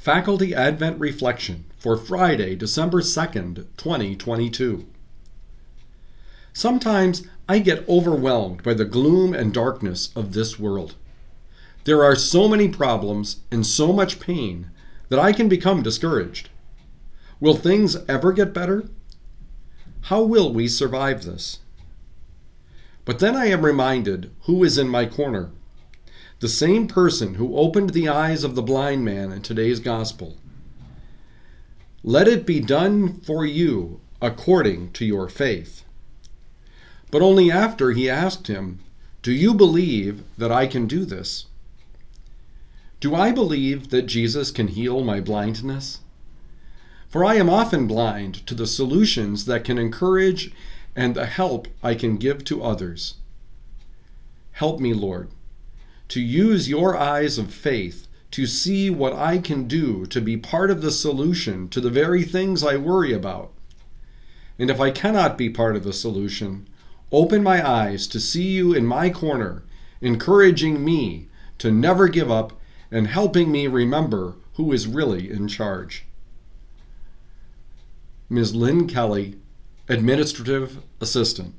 Faculty Advent Reflection for Friday, December 2nd, 2022. Sometimes I get overwhelmed by the gloom and darkness of this world. There are so many problems and so much pain that I can become discouraged. Will things ever get better? How will we survive this? But then I am reminded who is in my corner the same person who opened the eyes of the blind man in today's gospel. Let it be done for you according to your faith. But only after he asked him, Do you believe that I can do this? Do I believe that Jesus can heal my blindness? For I am often blind to the solutions that can encourage and the help I can give to others. Help me, Lord to use your eyes of faith to see what I can do to be part of the solution to the very things I worry about. And if I cannot be part of the solution, open my eyes to see you in my corner, encouraging me to never give up and helping me remember who is really in charge. Ms. Lynn Kelly, Administrative Assistant.